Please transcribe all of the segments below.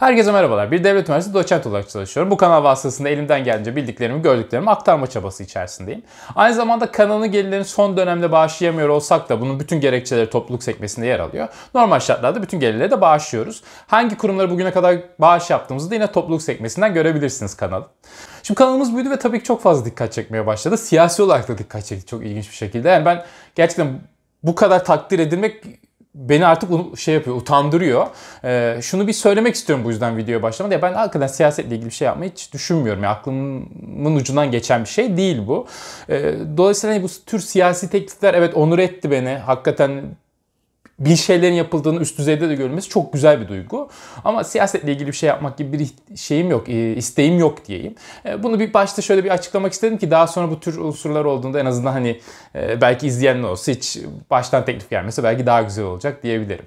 Herkese merhabalar. Bir devlet üniversitesi doçent olarak çalışıyorum. Bu kanal vasıtasında elimden gelince bildiklerimi, gördüklerimi aktarma çabası içerisindeyim. Aynı zamanda kanalın gelirlerini son dönemde bağışlayamıyor olsak da bunun bütün gerekçeleri topluluk sekmesinde yer alıyor. Normal şartlarda bütün gelirleri de bağışlıyoruz. Hangi kurumlara bugüne kadar bağış yaptığımızı da yine topluluk sekmesinden görebilirsiniz kanalı. Şimdi kanalımız büyüdü ve tabii ki çok fazla dikkat çekmeye başladı. Siyasi olarak da dikkat çekti çok ilginç bir şekilde. Yani ben gerçekten bu kadar takdir edilmek beni artık şey yapıyor, utandırıyor. Ee, şunu bir söylemek istiyorum bu yüzden videoya başlamadan. Ya ben hakikaten siyasetle ilgili bir şey yapmayı hiç düşünmüyorum. Yani aklımın ucundan geçen bir şey değil bu. Ee, dolayısıyla hani bu tür siyasi teklifler evet onur etti beni. Hakikaten bir şeylerin yapıldığını üst düzeyde de görülmesi çok güzel bir duygu. Ama siyasetle ilgili bir şey yapmak gibi bir şeyim yok, e, isteğim yok diyeyim. E, bunu bir başta şöyle bir açıklamak istedim ki daha sonra bu tür unsurlar olduğunda en azından hani e, belki izleyenler olsa hiç baştan teklif gelmese belki daha güzel olacak diyebilirim.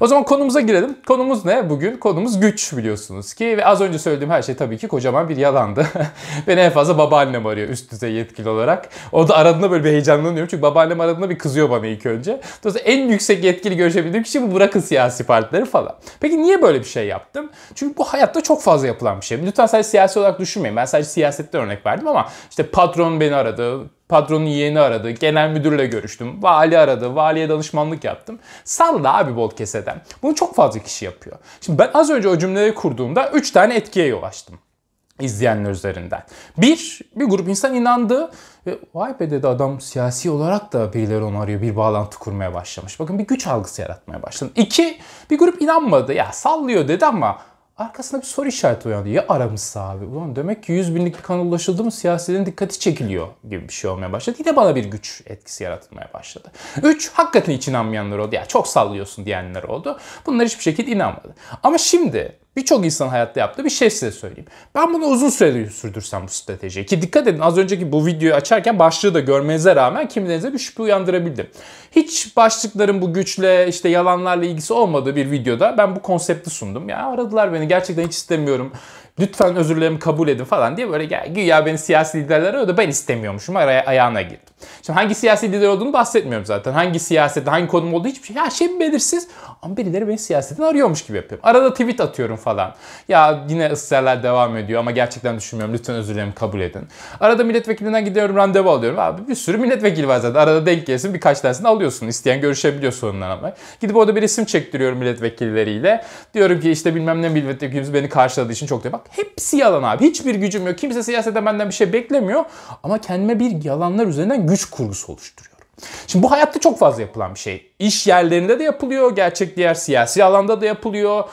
O zaman konumuza girelim. Konumuz ne? Bugün konumuz güç biliyorsunuz ki ve az önce söylediğim her şey tabii ki kocaman bir yalandı. Beni en fazla babaannem arıyor üst düzey yetkili olarak. O da aradığında böyle bir heyecanlanıyorum çünkü babaannem aradığında bir kızıyor bana ilk önce. Dolayısıyla en yüksek yetkili görüşebildiğim kişi bu bırakın siyasi partileri falan. Peki niye böyle bir şey yaptım? Çünkü bu hayatta çok fazla yapılan bir şey. Lütfen sadece siyasi olarak düşünmeyin. Ben sadece siyasetten örnek verdim ama işte patron beni aradı, patronun yeğeni aradı, genel müdürle görüştüm, vali aradı, valiye danışmanlık yaptım. Salla abi bol keseden. Bunu çok fazla kişi yapıyor. Şimdi ben az önce o cümleleri kurduğumda 3 tane etkiye yol açtım izleyenler üzerinden. Bir, bir grup insan inandı ve vay be dedi adam siyasi olarak da birileri onu arıyor, bir bağlantı kurmaya başlamış. Bakın bir güç algısı yaratmaya başladı. İki, bir grup inanmadı. Ya sallıyor dedi ama arkasında bir soru işareti uyandı. Ya aramışsa abi? Ulan demek ki 100 binlik bir kan ulaşıldı mı siyasilerin dikkati çekiliyor gibi bir şey olmaya başladı. Yine bana bir güç etkisi yaratmaya başladı. Üç, hakikaten hiç inanmayanlar oldu. Ya çok sallıyorsun diyenler oldu. Bunlar hiçbir şekilde inanmadı. Ama şimdi Birçok insan hayatta yaptığı bir şey size söyleyeyim. Ben bunu uzun süredir sürdürsem bu stratejiyi. Ki dikkat edin az önceki bu videoyu açarken başlığı da görmenize rağmen kimilerinize bir şüphe uyandırabildim. Hiç başlıkların bu güçle işte yalanlarla ilgisi olmadığı bir videoda ben bu konsepti sundum. Ya aradılar beni gerçekten hiç istemiyorum lütfen özürlerimi kabul edin falan diye böyle güya beni siyasi liderler arıyordu ben istemiyormuşum araya ayağına girdim. Şimdi hangi siyasi lider olduğunu bahsetmiyorum zaten. Hangi siyasette, hangi konum olduğu hiçbir şey. Ya şey belirsiz ama birileri beni siyasetten arıyormuş gibi yapıyorum. Arada tweet atıyorum falan. Ya yine ısrarlar devam ediyor ama gerçekten düşünmüyorum. Lütfen özürlerimi kabul edin. Arada milletvekilinden gidiyorum randevu alıyorum. Abi bir sürü milletvekili var zaten. Arada denk gelsin birkaç tanesini alıyorsun. İsteyen görüşebiliyor sorunlar ama. Gidip orada bir isim çektiriyorum milletvekilleriyle. Diyorum ki işte bilmem ne milletvekilimiz beni karşıladığı için çok da bak. Hepsi yalan abi. Hiçbir gücüm yok. Kimse siyasete benden bir şey beklemiyor. Ama kendime bir yalanlar üzerinden güç kurgusu oluşturuyorum. Şimdi bu hayatta çok fazla yapılan bir şey. İş yerlerinde de yapılıyor, gerçek diğer siyasi alanda da yapılıyor,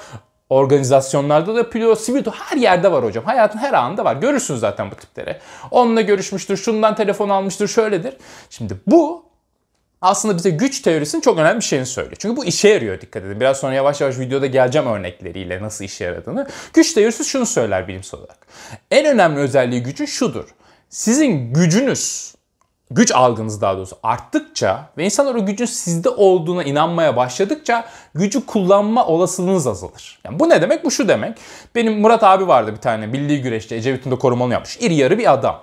organizasyonlarda da yapılıyor, sivil her yerde var hocam. Hayatın her anında var. Görürsünüz zaten bu tipleri. Onunla görüşmüştür, şundan telefon almıştır, şöyledir. Şimdi bu aslında bize güç teorisinin çok önemli bir şeyini söylüyor. Çünkü bu işe yarıyor dikkat edin. Biraz sonra yavaş yavaş videoda geleceğim örnekleriyle nasıl işe yaradığını. Güç teorisi şunu söyler bilimsel olarak. En önemli özelliği gücün şudur. Sizin gücünüz güç algınız daha doğrusu arttıkça ve insanlar o gücün sizde olduğuna inanmaya başladıkça gücü kullanma olasılığınız azalır. Yani bu ne demek? Bu şu demek. Benim Murat abi vardı bir tane milli güreşte Ecevit'in de korumalı yapmış. İri yarı bir adam.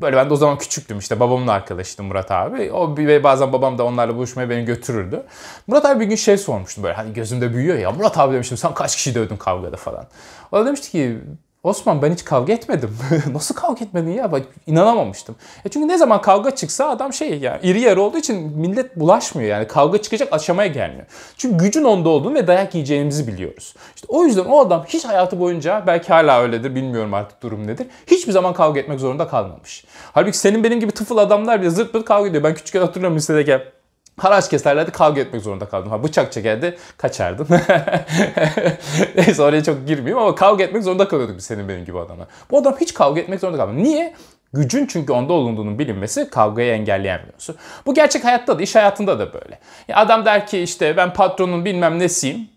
Böyle ben de o zaman küçüktüm işte babamın arkadaşıydım Murat abi. O ve bazen babam da onlarla buluşmaya beni götürürdü. Murat abi bir gün şey sormuştu böyle hani gözümde büyüyor ya. Murat abi demiştim sen kaç kişi dövdün kavgada falan. O da demişti ki Osman ben hiç kavga etmedim. Nasıl kavga etmedin ya? Bak inanamamıştım. E çünkü ne zaman kavga çıksa adam şey yani iri yarı olduğu için millet bulaşmıyor yani. Kavga çıkacak aşamaya gelmiyor. Çünkü gücün onda olduğunu ve dayak yiyeceğimizi biliyoruz. İşte o yüzden o adam hiç hayatı boyunca belki hala öyledir bilmiyorum artık durum nedir. Hiçbir zaman kavga etmek zorunda kalmamış. Halbuki senin benim gibi tıfıl adamlar bile zırt pırt kavga ediyor. Ben küçükken hatırlıyorum lisedeyken haraç keserlerdi kavga etmek zorunda kaldım. Ha bıçak çekerdi kaçardın. Neyse oraya çok girmeyeyim ama kavga etmek zorunda kalıyorduk biz senin benim gibi adamla. Bu adam hiç kavga etmek zorunda kalmadı. Niye? Gücün çünkü onda olunduğunun bilinmesi kavgayı engelleyemiyorsun. Bu gerçek hayatta da iş hayatında da böyle. Ya adam der ki işte ben patronun bilmem nesiyim.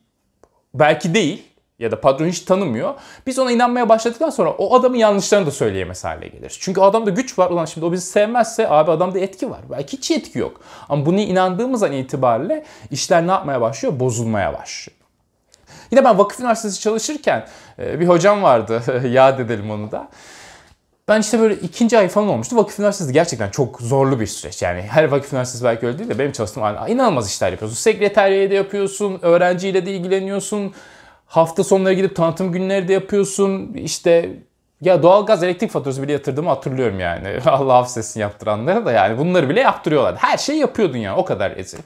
Belki değil ya da patron hiç tanımıyor. Biz ona inanmaya başladıktan sonra o adamın yanlışlarını da söyleyemez hale geliriz. Çünkü adamda güç var. Ulan şimdi o bizi sevmezse abi adamda etki var. Belki hiç etki yok. Ama bunu inandığımız an itibariyle işler ne yapmaya başlıyor? Bozulmaya başlıyor. Yine ben vakıf üniversitesi çalışırken e, bir hocam vardı. Yad edelim onu da. Ben işte böyle ikinci ay falan olmuştu. Vakıf Üniversitesi gerçekten çok zorlu bir süreç. Yani her vakıf üniversitesi belki öyle değil de benim çalıştığım inanılmaz işler yapıyorsun. Sekreteriyede yapıyorsun, öğrenciyle de ilgileniyorsun Hafta sonları gidip tanıtım günleri de yapıyorsun. İşte ya doğalgaz elektrik faturası bile yatırdığımı hatırlıyorum yani. Allah affetsin yaptıranları da yani bunları bile yaptırıyorlar. Her şeyi yapıyordun yani o kadar rezil.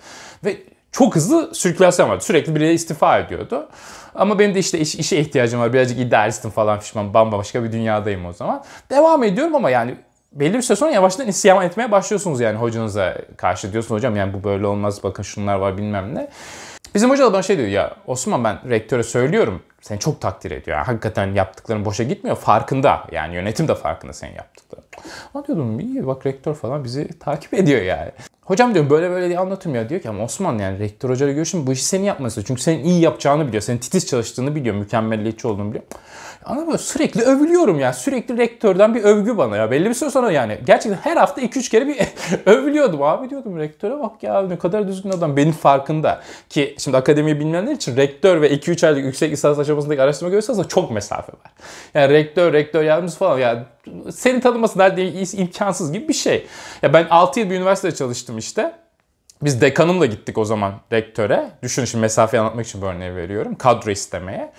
Ve çok hızlı sirkülasyon vardı. Sürekli biri istifa ediyordu. Ama benim de işte iş, işe ihtiyacım var. Birazcık idealistim falan pişman. Bambaşka bir dünyadayım o zaman. Devam ediyorum ama yani belli bir süre sonra yavaştan isyan etmeye başlıyorsunuz yani hocanıza karşı diyorsun hocam yani bu böyle olmaz bakın şunlar var bilmem ne. Bizim hoca da bana şey diyor ya Osman ben rektöre söylüyorum seni çok takdir ediyor. Yani hakikaten yaptıkların boşa gitmiyor. Farkında. Yani yönetim de farkında senin yaptıkların. Ama diyordum iyi bak rektör falan bizi takip ediyor yani. Hocam diyorum böyle böyle diye anlatıyorum ya. Diyor ki ama Osman yani rektör hocayla görüşün bu işi senin yapması. Çünkü senin iyi yapacağını biliyor. Senin titiz çalıştığını biliyor. Mükemmelliyetçi olduğunu biliyor. Ama böyle sürekli övülüyorum ya. Sürekli rektörden bir övgü bana ya. Belli bir süre sonra yani gerçekten her hafta 2-3 kere bir övülüyordum. Abi diyordum rektöre bak ya ne kadar düzgün adam. Benim farkında. Ki şimdi akademiyi bilmeyenler için rektör ve 2-3 aylık yüksek lisans aşamasındaki araştırma görüyorsanız çok mesafe var. Yani rektör, rektör yardımcısı falan ya seni tanıması neredeyse imkansız gibi bir şey. Ya ben 6 yıl bir üniversitede çalıştım işte. Biz dekanımla gittik o zaman rektöre. Düşün şimdi mesafeyi anlatmak için bu örneği veriyorum. Kadro istemeye.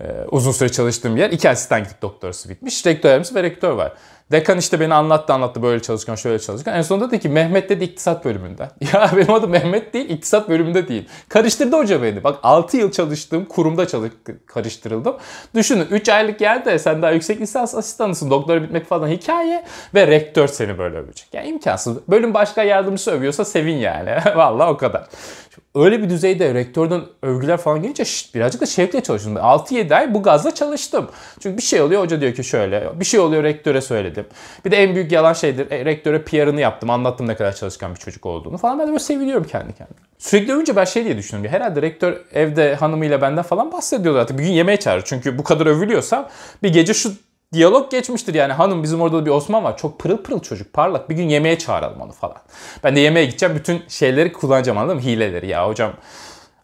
Ee, uzun süre çalıştığım yer. iki asistan gittik doktorası bitmiş. Rektör yardımcısı ve rektör var. Dekan işte beni anlattı anlattı böyle çalışkan şöyle çalışkan. En sonunda dedi ki Mehmet dedi iktisat bölümünde. Ya benim adım Mehmet değil iktisat bölümünde değil. Karıştırdı hoca beni. Bak 6 yıl çalıştığım kurumda çalış karıştırıldım. Düşünün 3 aylık yerde sen daha yüksek lisans asistanısın. Doktora bitmek falan hikaye ve rektör seni böyle övecek. Yani imkansız. Bölüm başka yardımcısı övüyorsa sevin yani. Vallahi o kadar öyle bir düzeyde rektörden övgüler falan gelince şşt, birazcık da şevkle çalıştım. 6-7 ay bu gazla çalıştım. Çünkü bir şey oluyor hoca diyor ki şöyle. Bir şey oluyor rektöre söyledim. Bir de en büyük yalan şeydir. E, rektöre PR'ını yaptım. Anlattım ne kadar çalışkan bir çocuk olduğunu falan. Ben de böyle seviniyorum kendi kendime. Sürekli övünce ben şey diye düşünüyorum. Herhalde rektör evde hanımıyla benden falan bahsediyordu zaten. Bir gün yemeğe çağırır. Çünkü bu kadar övülüyorsam bir gece şu diyalog geçmiştir yani hanım bizim orada da bir Osman var çok pırıl pırıl çocuk parlak bir gün yemeğe çağıralım onu falan. Ben de yemeğe gideceğim bütün şeyleri kullanacağım anladın mı hileleri ya hocam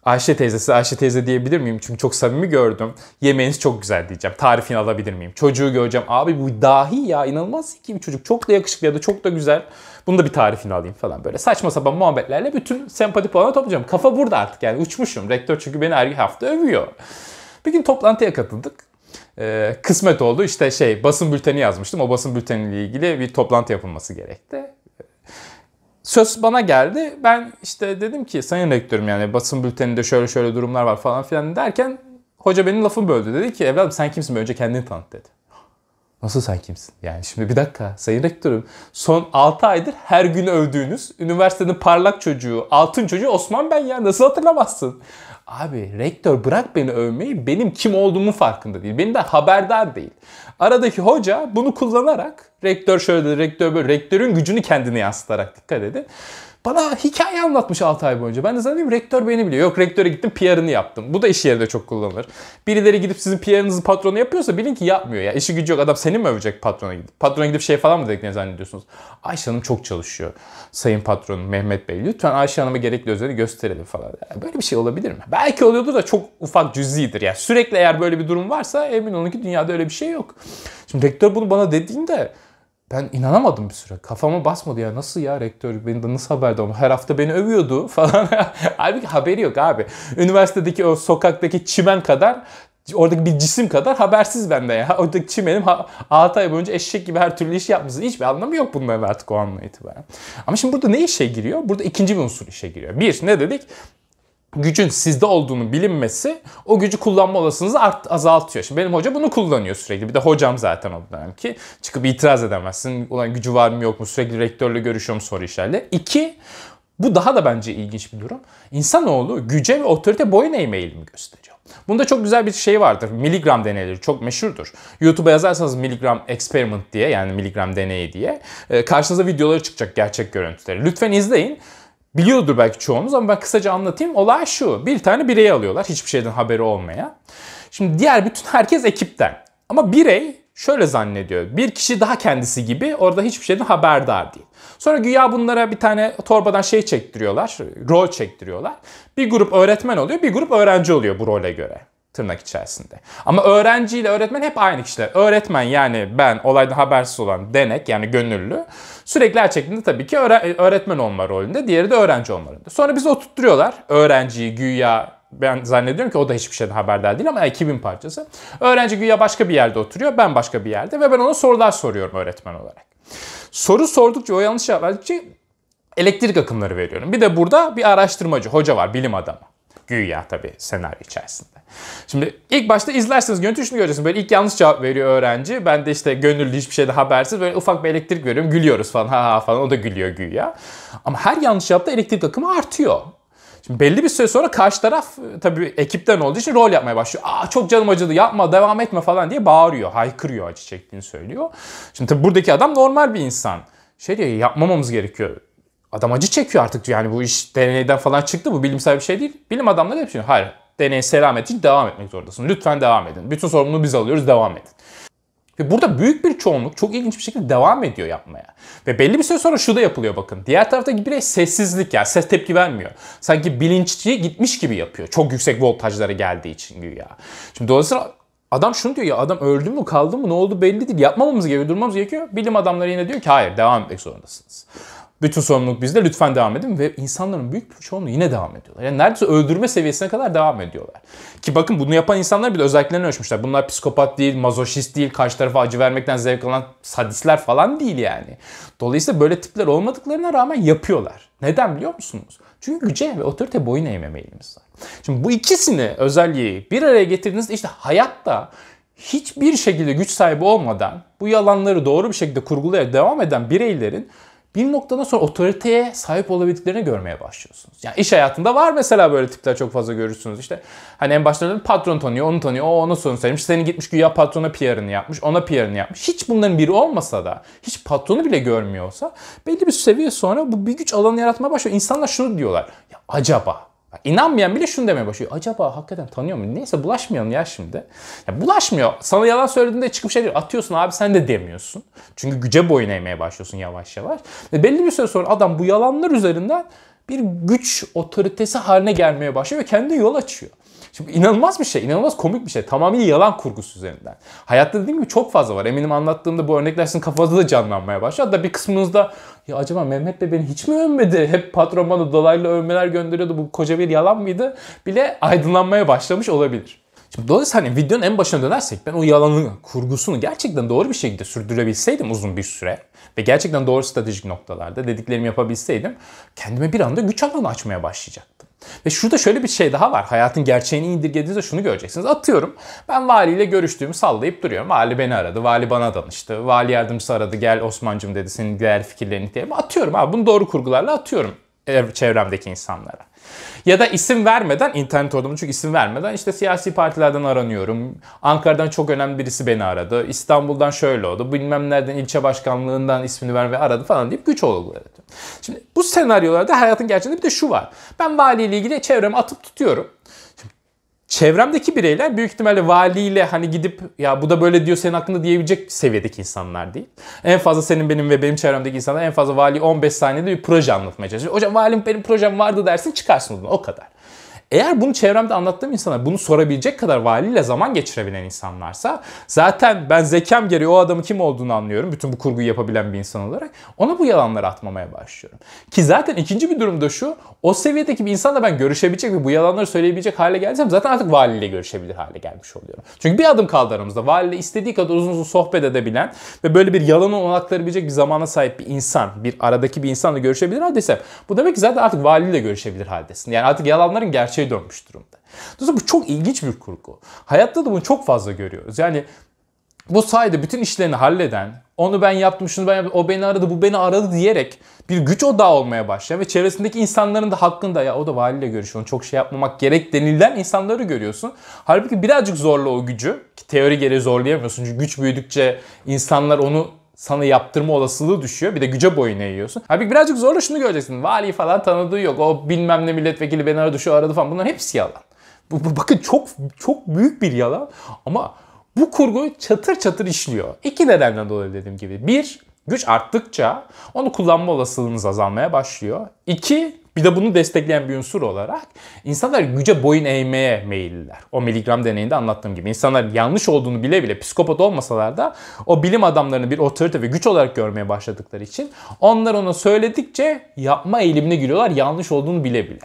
Ayşe teyzesi Ayşe teyze diyebilir miyim? Çünkü çok samimi gördüm. Yemeğiniz çok güzel diyeceğim. Tarifini alabilir miyim? Çocuğu göreceğim. Abi bu dahi ya inanılmaz ki bir çocuk. Çok da yakışıklı ya da çok da güzel. Bunu da bir tarifini alayım falan böyle. Saçma sapan muhabbetlerle bütün sempati puanı toplayacağım. Kafa burada artık yani uçmuşum. Rektör çünkü beni her hafta övüyor. Bir gün toplantıya katıldık e, kısmet oldu. İşte şey basın bülteni yazmıştım. O basın bülteniyle ilgili bir toplantı yapılması gerekti. Söz bana geldi. Ben işte dedim ki sayın rektörüm yani basın bülteninde şöyle şöyle durumlar var falan filan derken hoca benim lafımı böldü. Dedi ki evladım sen kimsin? Önce kendini tanıt dedi. Nasıl sen kimsin? Yani şimdi bir dakika sayın rektörüm son 6 aydır her gün övdüğünüz üniversitenin parlak çocuğu, altın çocuğu Osman ben ya nasıl hatırlamazsın? Abi rektör bırak beni övmeyi benim kim olduğumun farkında değil. Benim de haberdar değil. Aradaki hoca bunu kullanarak rektör şöyle dedi, rektör böyle, rektörün gücünü kendine yansıtarak dikkat edin. Bana hikaye anlatmış 6 ay boyunca. Ben de zannediyorum rektör beni biliyor. Yok rektöre gittim PR'ını yaptım. Bu da iş yerinde çok kullanılır. Birileri gidip sizin PR'ınızı patronu yapıyorsa bilin ki yapmıyor ya. İşi gücü yok. Adam seni mi övecek patrona gidip? Patrona gidip şey falan mı dediklerini zannediyorsunuz? Ayşe Hanım çok çalışıyor. Sayın patronum Mehmet Bey lütfen Ayşe Hanım'a gerekli özeni gösterelim falan. Yani böyle bir şey olabilir mi? Belki oluyordur da çok ufak cüzidir. Yani sürekli eğer böyle bir durum varsa emin olun ki dünyada öyle bir şey yok. Şimdi rektör bunu bana dediğinde ben inanamadım bir süre. Kafama basmadı ya nasıl ya rektör beni de nasıl haberdar Her hafta beni övüyordu falan. Halbuki haberi yok abi. Üniversitedeki o sokaktaki çimen kadar oradaki bir cisim kadar habersiz bende ya. Oradaki çimenim 6 ay boyunca eşek gibi her türlü iş yapmışsın. Hiçbir anlamı yok bunların artık o anla itibaren. Ama şimdi burada ne işe giriyor? Burada ikinci bir unsur işe giriyor. Bir ne dedik? Gücün sizde olduğunu bilinmesi o gücü kullanma olasılığınızı art, azaltıyor. Şimdi benim hoca bunu kullanıyor sürekli. Bir de hocam zaten o dönem ki çıkıp itiraz edemezsin. Ulan gücü var mı yok mu sürekli rektörle görüşüyorum soru işlerle. İki, bu daha da bence ilginç bir durum. İnsanoğlu güce ve otorite boyun eğme eğilimi gösteriyor. Bunda çok güzel bir şey vardır. Miligram deneyleri çok meşhurdur. YouTube'a yazarsanız miligram experiment diye yani miligram deneyi diye e, karşınıza videoları çıkacak gerçek görüntüleri. Lütfen izleyin. Biliyordur belki çoğunuz ama ben kısaca anlatayım. Olay şu. Bir tane bireyi alıyorlar. Hiçbir şeyden haberi olmayan. Şimdi diğer bütün herkes ekipten. Ama birey şöyle zannediyor. Bir kişi daha kendisi gibi orada hiçbir şeyden haberdar değil. Sonra güya bunlara bir tane torbadan şey çektiriyorlar. Rol çektiriyorlar. Bir grup öğretmen oluyor, bir grup öğrenci oluyor bu role göre tırnak içerisinde. Ama öğrenci ile öğretmen hep aynı kişiler. Öğretmen yani ben olaydan habersiz olan denek yani gönüllü. Sürekli her tabii ki öğretmen olma rolünde. Diğeri de öğrenci olma rolünde. Sonra bizi oturtturuyorlar. Öğrenciyi güya ben zannediyorum ki o da hiçbir şeyden haberdar değil ama ekibin parçası. Öğrenci güya başka bir yerde oturuyor, ben başka bir yerde ve ben ona sorular soruyorum öğretmen olarak. Soru sordukça, o yanlış cevap verdikçe elektrik akımları veriyorum. Bir de burada bir araştırmacı, hoca var, bilim adamı. Güya tabii senaryo içerisinde. Şimdi ilk başta izlerseniz görüntü şunu göreceksiniz. Böyle ilk yanlış cevap veriyor öğrenci. Ben de işte gönüllü hiçbir şeyde habersiz böyle ufak bir elektrik veriyorum. Gülüyoruz falan ha ha falan. O da gülüyor güya. Ama her yanlış cevapta elektrik akımı artıyor. Şimdi belli bir süre sonra karşı taraf tabii ekipten olduğu için rol yapmaya başlıyor. Aa çok canım acıdı yapma devam etme falan diye bağırıyor. Haykırıyor acı çektiğini söylüyor. Şimdi tabii buradaki adam normal bir insan. Şey diyor yapmamamız gerekiyor. Adam acı çekiyor artık yani bu iş deneyden falan çıktı bu bilimsel bir şey değil. Bilim adamları hep şey hayır deneye selamet için devam etmek zorundasın. Lütfen devam edin. Bütün sorumluluğu biz alıyoruz devam edin. Ve burada büyük bir çoğunluk çok ilginç bir şekilde devam ediyor yapmaya. Ve belli bir süre sonra şu da yapılıyor bakın. Diğer taraftaki birey sessizlik ya ses tepki vermiyor. Sanki bilinççi gitmiş gibi yapıyor. Çok yüksek voltajlara geldiği için güya. Şimdi dolayısıyla adam şunu diyor ya adam öldü mü kaldı mı ne oldu belli değil. Yapmamamız gerekiyor durmamız gerekiyor. Bilim adamları yine diyor ki hayır devam etmek zorundasınız. Bütün sorumluluk bizde lütfen devam edin ve insanların büyük bir çoğunluğu yine devam ediyorlar. Yani neredeyse öldürme seviyesine kadar devam ediyorlar. Ki bakın bunu yapan insanlar bile özelliklerini ölçmüşler. Bunlar psikopat değil, mazoşist değil, karşı tarafa acı vermekten zevk alan sadistler falan değil yani. Dolayısıyla böyle tipler olmadıklarına rağmen yapıyorlar. Neden biliyor musunuz? Çünkü güce ve otorite boyun eğme meyilimiz var. Şimdi bu ikisini özelliği bir araya getirdiğinizde işte hayatta hiçbir şekilde güç sahibi olmadan bu yalanları doğru bir şekilde kurgulayarak devam eden bireylerin bir noktadan sonra otoriteye sahip olabildiklerini görmeye başlıyorsunuz. Yani iş hayatında var mesela böyle tipler çok fazla görürsünüz. İşte hani en başta patron tanıyor, onu tanıyor, o ona sorun söylemiş. Seni gitmiş güya patrona PR'ını yapmış, ona PR'ını yapmış. Hiç bunların biri olmasa da, hiç patronu bile görmüyor olsa belli bir seviye sonra bu bir güç alanı yaratmaya başlıyor. İnsanlar şunu diyorlar. Ya acaba İnanmayan bile şunu demeye başlıyor. Acaba hakikaten tanıyor mu? Neyse bulaşmayalım ya şimdi. Ya bulaşmıyor. Sana yalan söylediğinde çıkıp şey diyor. Atıyorsun abi sen de demiyorsun. Çünkü güce boyun eğmeye başlıyorsun yavaş yavaş. Ve belli bir süre sonra adam bu yalanlar üzerinden bir güç otoritesi haline gelmeye başlıyor ve kendi yol açıyor. Şimdi inanılmaz bir şey, inanılmaz komik bir şey. Tamamıyla yalan kurgusu üzerinden. Hayatta dediğim gibi çok fazla var. Eminim anlattığımda bu örnekler sizin kafanızda da canlanmaya başlıyor. Hatta bir kısmınızda ya acaba Mehmet Bey beni hiç mi övmedi? Hep patron bana dolaylı övmeler gönderiyordu. Bu koca bir yalan mıydı? Bile aydınlanmaya başlamış olabilir. Şimdi dolayısıyla hani videonun en başına dönersek ben o yalanın kurgusunu gerçekten doğru bir şekilde sürdürebilseydim uzun bir süre ve gerçekten doğru stratejik noktalarda dediklerimi yapabilseydim kendime bir anda güç alanı açmaya başlayacaktım. Ve şurada şöyle bir şey daha var. Hayatın gerçeğini indirgediğinizde şunu göreceksiniz. Atıyorum ben valiyle görüştüğümü sallayıp duruyorum. Vali beni aradı. Vali bana danıştı. Vali yardımcısı aradı. Gel Osman'cım dedi senin değer fikirlerini ihtiyacım. Atıyorum abi bunu doğru kurgularla atıyorum çevremdeki insanlara. Ya da isim vermeden internet ortamı çünkü isim vermeden işte siyasi partilerden aranıyorum. Ankara'dan çok önemli birisi beni aradı. İstanbul'dan şöyle oldu. Bilmem nereden ilçe başkanlığından ismini ver ve aradı falan deyip güç olguları. Şimdi bu senaryolarda hayatın gerçeğinde bir de şu var. Ben valiyle ilgili çevreme atıp tutuyorum. Çevremdeki bireyler büyük ihtimalle valiyle hani gidip ya bu da böyle diyor senin hakkında diyebilecek seviyedeki insanlar değil. En fazla senin benim ve benim çevremdeki insanlar en fazla vali 15 saniyede bir proje anlatmaya çalışıyor. Hocam valim benim projem vardı dersin çıkarsın o kadar. Eğer bunu çevremde anlattığım insanlar bunu sorabilecek kadar valiyle zaman geçirebilen insanlarsa zaten ben zekam gereği o adamın kim olduğunu anlıyorum. Bütün bu kurguyu yapabilen bir insan olarak. Ona bu yalanları atmamaya başlıyorum. Ki zaten ikinci bir durum da şu. O seviyedeki bir insanla ben görüşebilecek ve bu yalanları söyleyebilecek hale gelsem zaten artık valiyle görüşebilir hale gelmiş oluyorum. Çünkü bir adım kaldı aramızda. Valiyle istediği kadar uzun uzun sohbet edebilen ve böyle bir yalanı onaklayabilecek bir zamana sahip bir insan, bir aradaki bir insanla görüşebilir haldeysem bu demek ki zaten artık valiyle görüşebilir haldesin. Yani artık yalanların gerçeği gerçeğe dönmüş durumda. Dolayısıyla bu çok ilginç bir kurgu. Hayatta da bunu çok fazla görüyoruz. Yani bu sayede bütün işlerini halleden, onu ben yaptım, şunu ben yaptım, o beni aradı, bu beni aradı diyerek bir güç odağı olmaya başlayan ve çevresindeki insanların da hakkında ya o da valiyle görüşüyor, çok şey yapmamak gerek denilen insanları görüyorsun. Halbuki birazcık zorla o gücü, ki teori gereği zorlayamıyorsun çünkü güç büyüdükçe insanlar onu sana yaptırma olasılığı düşüyor. Bir de güce boyun eğiyorsun. Halbuki birazcık zorla şunu göreceksin. Vali falan tanıdığı yok. O bilmem ne milletvekili beni aradı şu aradı falan. Bunların hepsi yalan. Bu, bu, bakın çok çok büyük bir yalan. Ama bu kurgu çatır çatır işliyor. İki nedenden dolayı dediğim gibi. Bir, güç arttıkça onu kullanma olasılığınız azalmaya başlıyor. İki, bir de bunu destekleyen bir unsur olarak insanlar güce boyun eğmeye meyilliler. O miligram deneyinde anlattığım gibi. insanlar yanlış olduğunu bile bile psikopat olmasalar da o bilim adamlarını bir otorite ve güç olarak görmeye başladıkları için onlar ona söyledikçe yapma eğilimine giriyorlar yanlış olduğunu bile bile.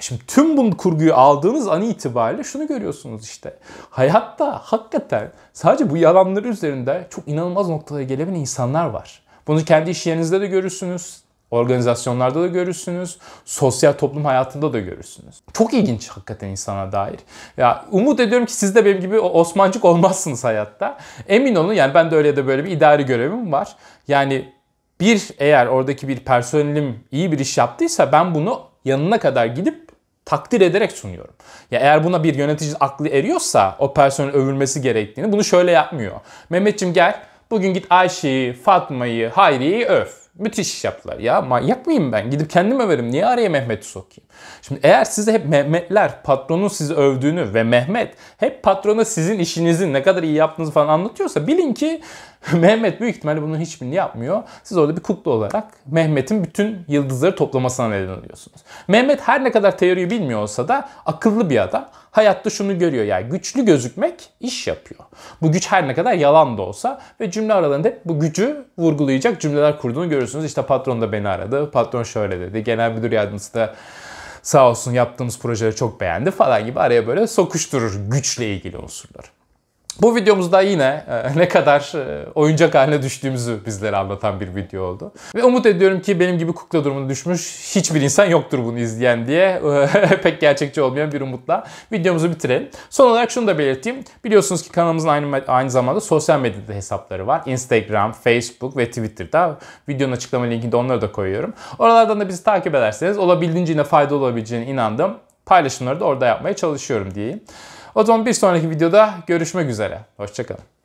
Şimdi tüm bu kurguyu aldığınız an itibariyle şunu görüyorsunuz işte. Hayatta hakikaten sadece bu yalanları üzerinde çok inanılmaz noktalara gelebilen insanlar var. Bunu kendi iş yerinizde de görürsünüz. Organizasyonlarda da görürsünüz. Sosyal toplum hayatında da görürsünüz. Çok ilginç hakikaten insana dair. Ya umut ediyorum ki siz de benim gibi Osmancık olmazsınız hayatta. Emin olun yani ben de öyle de böyle bir idari görevim var. Yani bir eğer oradaki bir personelim iyi bir iş yaptıysa ben bunu yanına kadar gidip takdir ederek sunuyorum. Ya eğer buna bir yönetici aklı eriyorsa o personel övülmesi gerektiğini bunu şöyle yapmıyor. Mehmetçim gel bugün git Ayşe'yi, Fatma'yı, Hayri'yi öv. Müthiş iş yaptılar. Ya manyak mıyım ben? Gidip kendim överim. Niye araya Mehmet'i sokayım? Şimdi eğer size hep Mehmetler patronun sizi övdüğünü ve Mehmet hep patrona sizin işinizin ne kadar iyi yaptığınızı falan anlatıyorsa bilin ki Mehmet büyük ihtimalle bunun hiçbirini yapmıyor. Siz orada bir kukla olarak Mehmet'in bütün yıldızları toplamasına neden oluyorsunuz. Mehmet her ne kadar teoriyi bilmiyor olsa da akıllı bir adam. Hayatta şunu görüyor yani güçlü gözükmek iş yapıyor. Bu güç her ne kadar yalan da olsa ve cümle aralarında hep bu gücü vurgulayacak cümleler kurduğunu görürsünüz. İşte patron da beni aradı, patron şöyle dedi, genel müdür yardımcısı da sağ olsun yaptığımız projeleri çok beğendi falan gibi araya böyle sokuşturur güçle ilgili unsurlar. Bu videomuzda yine e, ne kadar e, oyuncak haline düştüğümüzü bizlere anlatan bir video oldu. Ve umut ediyorum ki benim gibi kukla durumuna düşmüş hiçbir insan yoktur bunu izleyen diye e, pek gerçekçi olmayan bir umutla videomuzu bitirelim. Son olarak şunu da belirteyim. Biliyorsunuz ki kanalımızın aynı, aynı zamanda sosyal medyada hesapları var. Instagram, Facebook ve Twitter'da. Videonun açıklama linkinde onları da koyuyorum. Oralardan da bizi takip ederseniz olabildiğince yine faydalı olabileceğine inandım. Paylaşımları da orada yapmaya çalışıyorum diyeyim. O zaman bir sonraki videoda görüşmek üzere. Hoşçakalın.